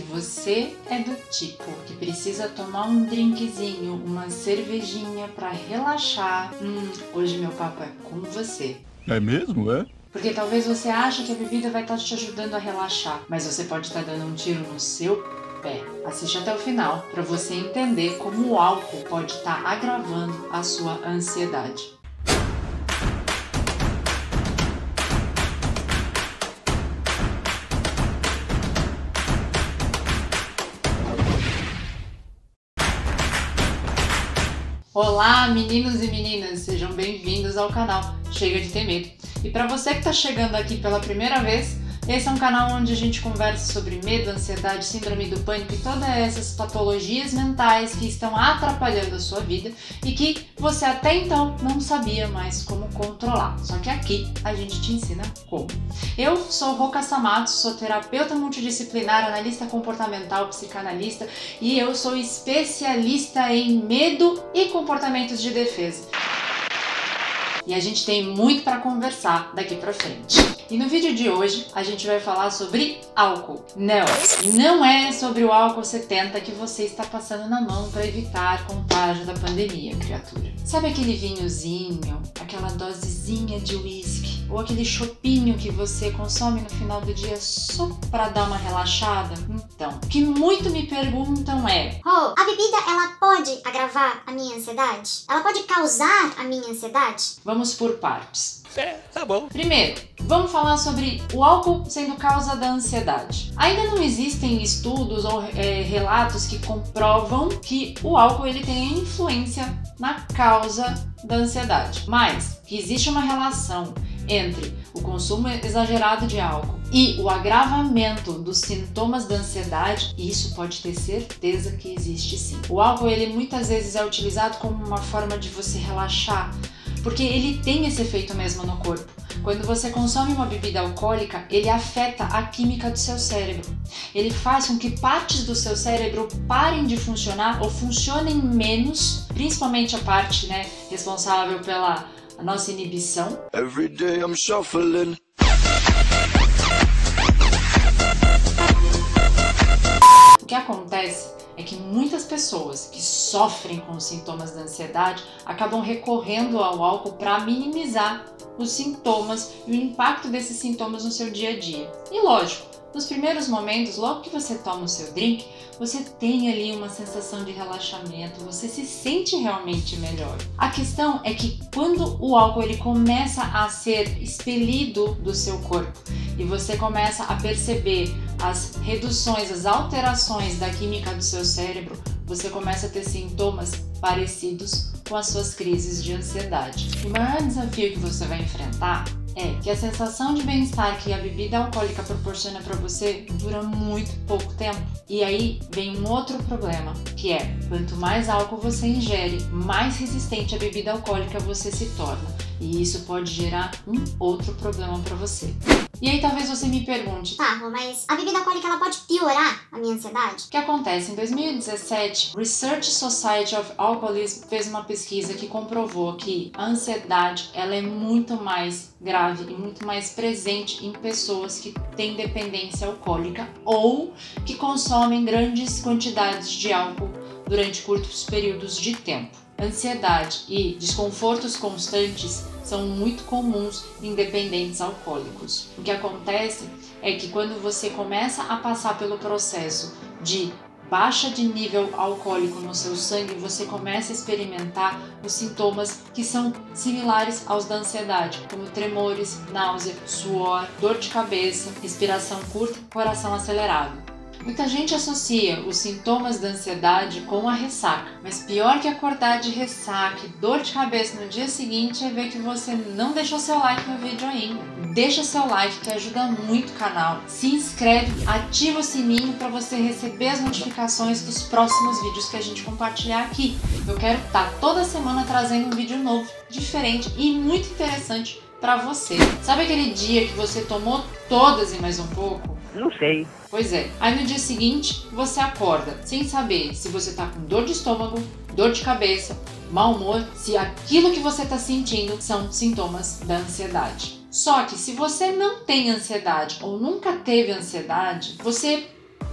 Se você é do tipo que precisa tomar um drinkzinho, uma cervejinha para relaxar, hum, hoje meu papo é com você. É mesmo, é? Porque talvez você ache que a bebida vai estar te ajudando a relaxar, mas você pode estar dando um tiro no seu pé. Assiste até o final para você entender como o álcool pode estar agravando a sua ansiedade. Olá, meninos e meninas, sejam bem-vindos ao canal Chega de Ter Medo. E para você que está chegando aqui pela primeira vez, esse é um canal onde a gente conversa sobre medo, ansiedade, síndrome do pânico e todas essas patologias mentais que estão atrapalhando a sua vida e que você até então não sabia mais como controlar. Só que aqui a gente te ensina como. Eu sou Roca Samato, sou terapeuta multidisciplinar, analista comportamental, psicanalista e eu sou especialista em medo e comportamentos de defesa e a gente tem muito para conversar daqui para frente. E no vídeo de hoje a gente vai falar sobre álcool. Não, não é sobre o álcool 70 que você está passando na mão para evitar contágio da pandemia, criatura. Sabe aquele vinhozinho, aquela dosezinha de uísque ou aquele chopinho que você consome no final do dia só para dar uma relaxada? Então, o que muito me perguntam é: Oh, a bebida ela pode agravar a minha ansiedade? Ela pode causar a minha ansiedade? Vamos por partes. É, tá bom. Primeiro, vamos falar sobre o álcool sendo causa da ansiedade. Ainda não existem estudos ou é, relatos que comprovam que o álcool ele tem influência na causa da ansiedade, mas que existe uma relação entre o consumo exagerado de álcool e o agravamento dos sintomas da ansiedade, isso pode ter certeza que existe sim. O álcool ele muitas vezes é utilizado como uma forma de você relaxar, porque ele tem esse efeito mesmo no corpo. Quando você consome uma bebida alcoólica, ele afeta a química do seu cérebro. Ele faz com que partes do seu cérebro parem de funcionar ou funcionem menos, principalmente a parte né, responsável pela nossa inibição. Every day I'm shuffling. O que acontece é que muitas pessoas que sofrem com sintomas da ansiedade acabam recorrendo ao álcool para minimizar os sintomas e o impacto desses sintomas no seu dia a dia. E lógico, nos primeiros momentos, logo que você toma o seu drink, você tem ali uma sensação de relaxamento, você se sente realmente melhor. A questão é que quando o álcool ele começa a ser expelido do seu corpo e você começa a perceber as reduções, as alterações da química do seu cérebro, você começa a ter sintomas parecidos com as suas crises de ansiedade. O maior desafio que você vai enfrentar é que a sensação de bem-estar que a bebida alcoólica proporciona para você dura muito pouco tempo. E aí vem um outro problema, que é quanto mais álcool você ingere, mais resistente à bebida alcoólica você se torna. E isso pode gerar um outro problema para você. E aí talvez você me pergunte, Tá, mas a bebida alcoólica ela pode piorar a minha ansiedade? O que acontece? Em 2017, Research Society of Alcoholism fez uma pesquisa que comprovou que a ansiedade ela é muito mais grave e muito mais presente em pessoas que têm dependência alcoólica ou que consomem grandes quantidades de álcool durante curtos períodos de tempo. Ansiedade e desconfortos constantes são muito comuns em dependentes alcoólicos. O que acontece é que quando você começa a passar pelo processo de baixa de nível alcoólico no seu sangue, você começa a experimentar os sintomas que são similares aos da ansiedade, como tremores, náusea, suor, dor de cabeça, respiração curta, coração acelerado. Muita gente associa os sintomas da ansiedade com a ressaca, mas pior que acordar de ressaca e dor de cabeça no dia seguinte é ver que você não deixou seu like no vídeo ainda. Deixa seu like que ajuda muito o canal. Se inscreve, ativa o sininho para você receber as notificações dos próximos vídeos que a gente compartilhar aqui. Eu quero estar toda semana trazendo um vídeo novo, diferente e muito interessante para você. Sabe aquele dia que você tomou todas e mais um pouco? Não sei. Pois é. Aí no dia seguinte você acorda sem saber se você tá com dor de estômago, dor de cabeça, mau humor, se aquilo que você tá sentindo são sintomas da ansiedade. Só que se você não tem ansiedade ou nunca teve ansiedade, você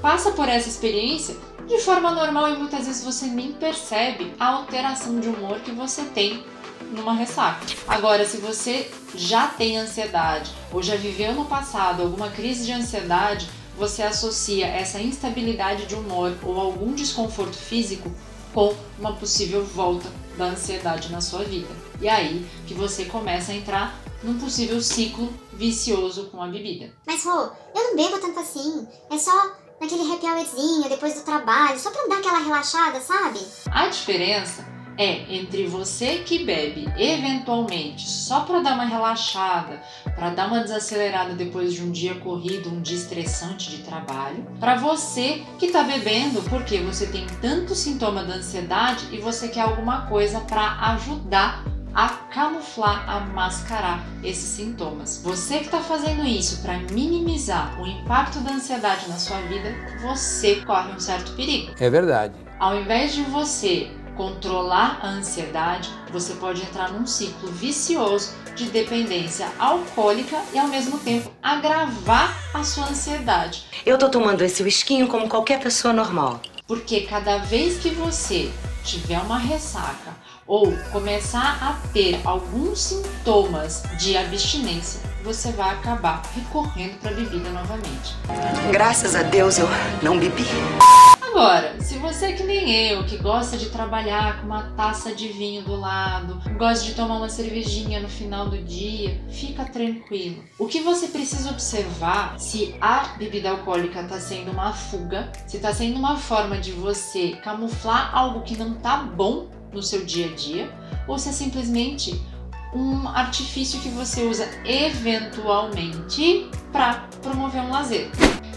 passa por essa experiência de forma normal e muitas vezes você nem percebe a alteração de humor que você tem numa ressaca. Agora, se você já tem ansiedade ou já viveu no passado alguma crise de ansiedade, você associa essa instabilidade de humor ou algum desconforto físico com uma possível volta da ansiedade na sua vida. E aí que você começa a entrar num possível ciclo vicioso com a bebida. Mas, Rô, eu não bebo tanto assim. É só naquele happy hourzinho depois do trabalho, só pra dar aquela relaxada, sabe? A diferença é entre você que bebe eventualmente só para dar uma relaxada, para dar uma desacelerada depois de um dia corrido, um dia estressante de trabalho, para você que está bebendo porque você tem tanto sintoma da ansiedade e você quer alguma coisa para ajudar a camuflar, a mascarar esses sintomas. Você que está fazendo isso para minimizar o impacto da ansiedade na sua vida, você corre um certo perigo. É verdade. Ao invés de você controlar a ansiedade, você pode entrar num ciclo vicioso de dependência alcoólica e ao mesmo tempo agravar a sua ansiedade. Eu tô tomando esse whiskinho como qualquer pessoa normal. Porque cada vez que você tiver uma ressaca ou começar a ter alguns sintomas de abstinência, você vai acabar recorrendo para a bebida novamente. Graças a Deus eu não bebi. Agora, se você é que nem eu, que gosta de trabalhar com uma taça de vinho do lado, gosta de tomar uma cervejinha no final do dia, fica tranquilo. O que você precisa observar se a bebida alcoólica está sendo uma fuga, se está sendo uma forma de você camuflar algo que não tá bom no seu dia a dia, ou se é simplesmente um artifício que você usa eventualmente para promover um lazer.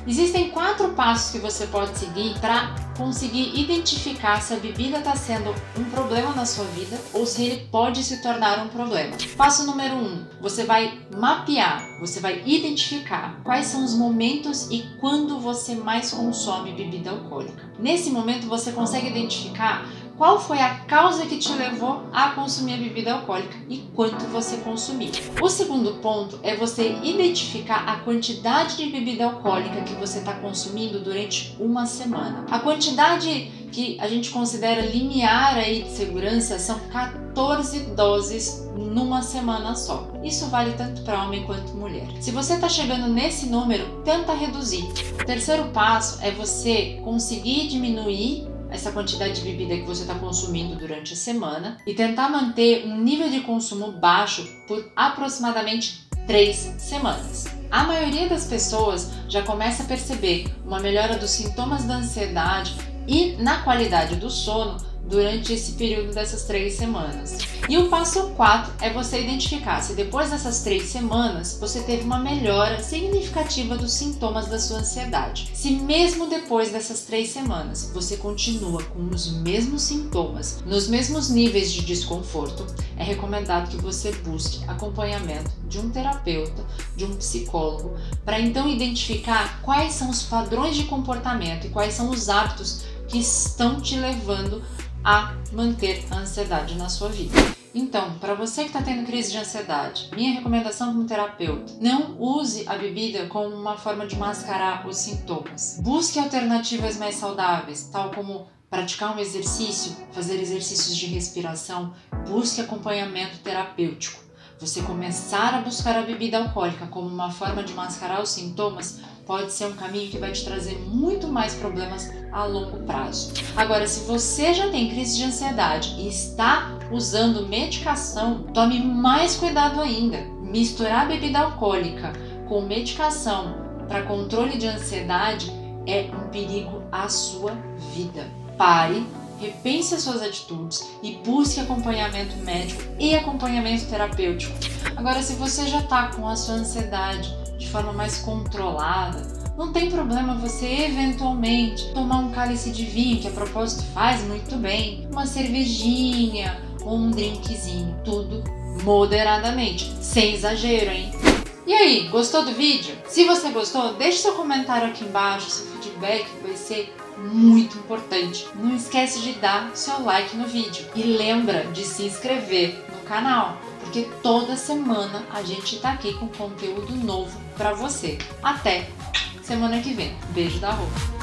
Existem quatro passos que você pode seguir para conseguir identificar se a bebida está sendo um problema na sua vida ou se ele pode se tornar um problema. Passo número um: você vai mapear, você vai identificar quais são os momentos e quando você mais consome bebida alcoólica. Nesse momento você consegue identificar qual foi a causa que te levou a consumir a bebida alcoólica e quanto você consumiu. O segundo ponto é você identificar a quantidade de bebida alcoólica que você está consumindo durante uma semana. A quantidade que a gente considera limiar aí de segurança são 14 doses numa semana só. Isso vale tanto para homem quanto mulher. Se você está chegando nesse número, tenta reduzir. O terceiro passo é você conseguir diminuir essa quantidade de bebida que você está consumindo durante a semana e tentar manter um nível de consumo baixo por aproximadamente três semanas. A maioria das pessoas já começa a perceber uma melhora dos sintomas da ansiedade e na qualidade do sono durante esse período dessas três semanas. E o passo 4 é você identificar se depois dessas três semanas você teve uma melhora significativa dos sintomas da sua ansiedade. Se mesmo depois dessas três semanas você continua com os mesmos sintomas, nos mesmos níveis de desconforto, é recomendado que você busque acompanhamento de um terapeuta, de um psicólogo, para então identificar quais são os padrões de comportamento e quais são os hábitos que estão te levando a manter a ansiedade na sua vida. Então, para você que está tendo crise de ansiedade, minha recomendação como terapeuta: não use a bebida como uma forma de mascarar os sintomas. Busque alternativas mais saudáveis, tal como praticar um exercício, fazer exercícios de respiração, busque acompanhamento terapêutico. Você começar a buscar a bebida alcoólica como uma forma de mascarar os sintomas pode ser um caminho que vai te trazer muito mais problemas a longo prazo. Agora, se você já tem crise de ansiedade e está usando medicação, tome mais cuidado ainda. Misturar bebida alcoólica com medicação para controle de ansiedade é um perigo à sua vida. Pare repense as suas atitudes e busque acompanhamento médico e acompanhamento terapêutico. Agora, se você já está com a sua ansiedade de forma mais controlada, não tem problema você eventualmente tomar um cálice de vinho, que a propósito faz muito bem, uma cervejinha ou um drinkzinho, tudo moderadamente, sem exagero, hein? E aí, gostou do vídeo? Se você gostou, deixe seu comentário aqui embaixo, seu feedback vai ser muito importante. Não esquece de dar seu like no vídeo e lembra de se inscrever no canal, porque toda semana a gente tá aqui com conteúdo novo para você. Até semana que vem. Beijo da Rô.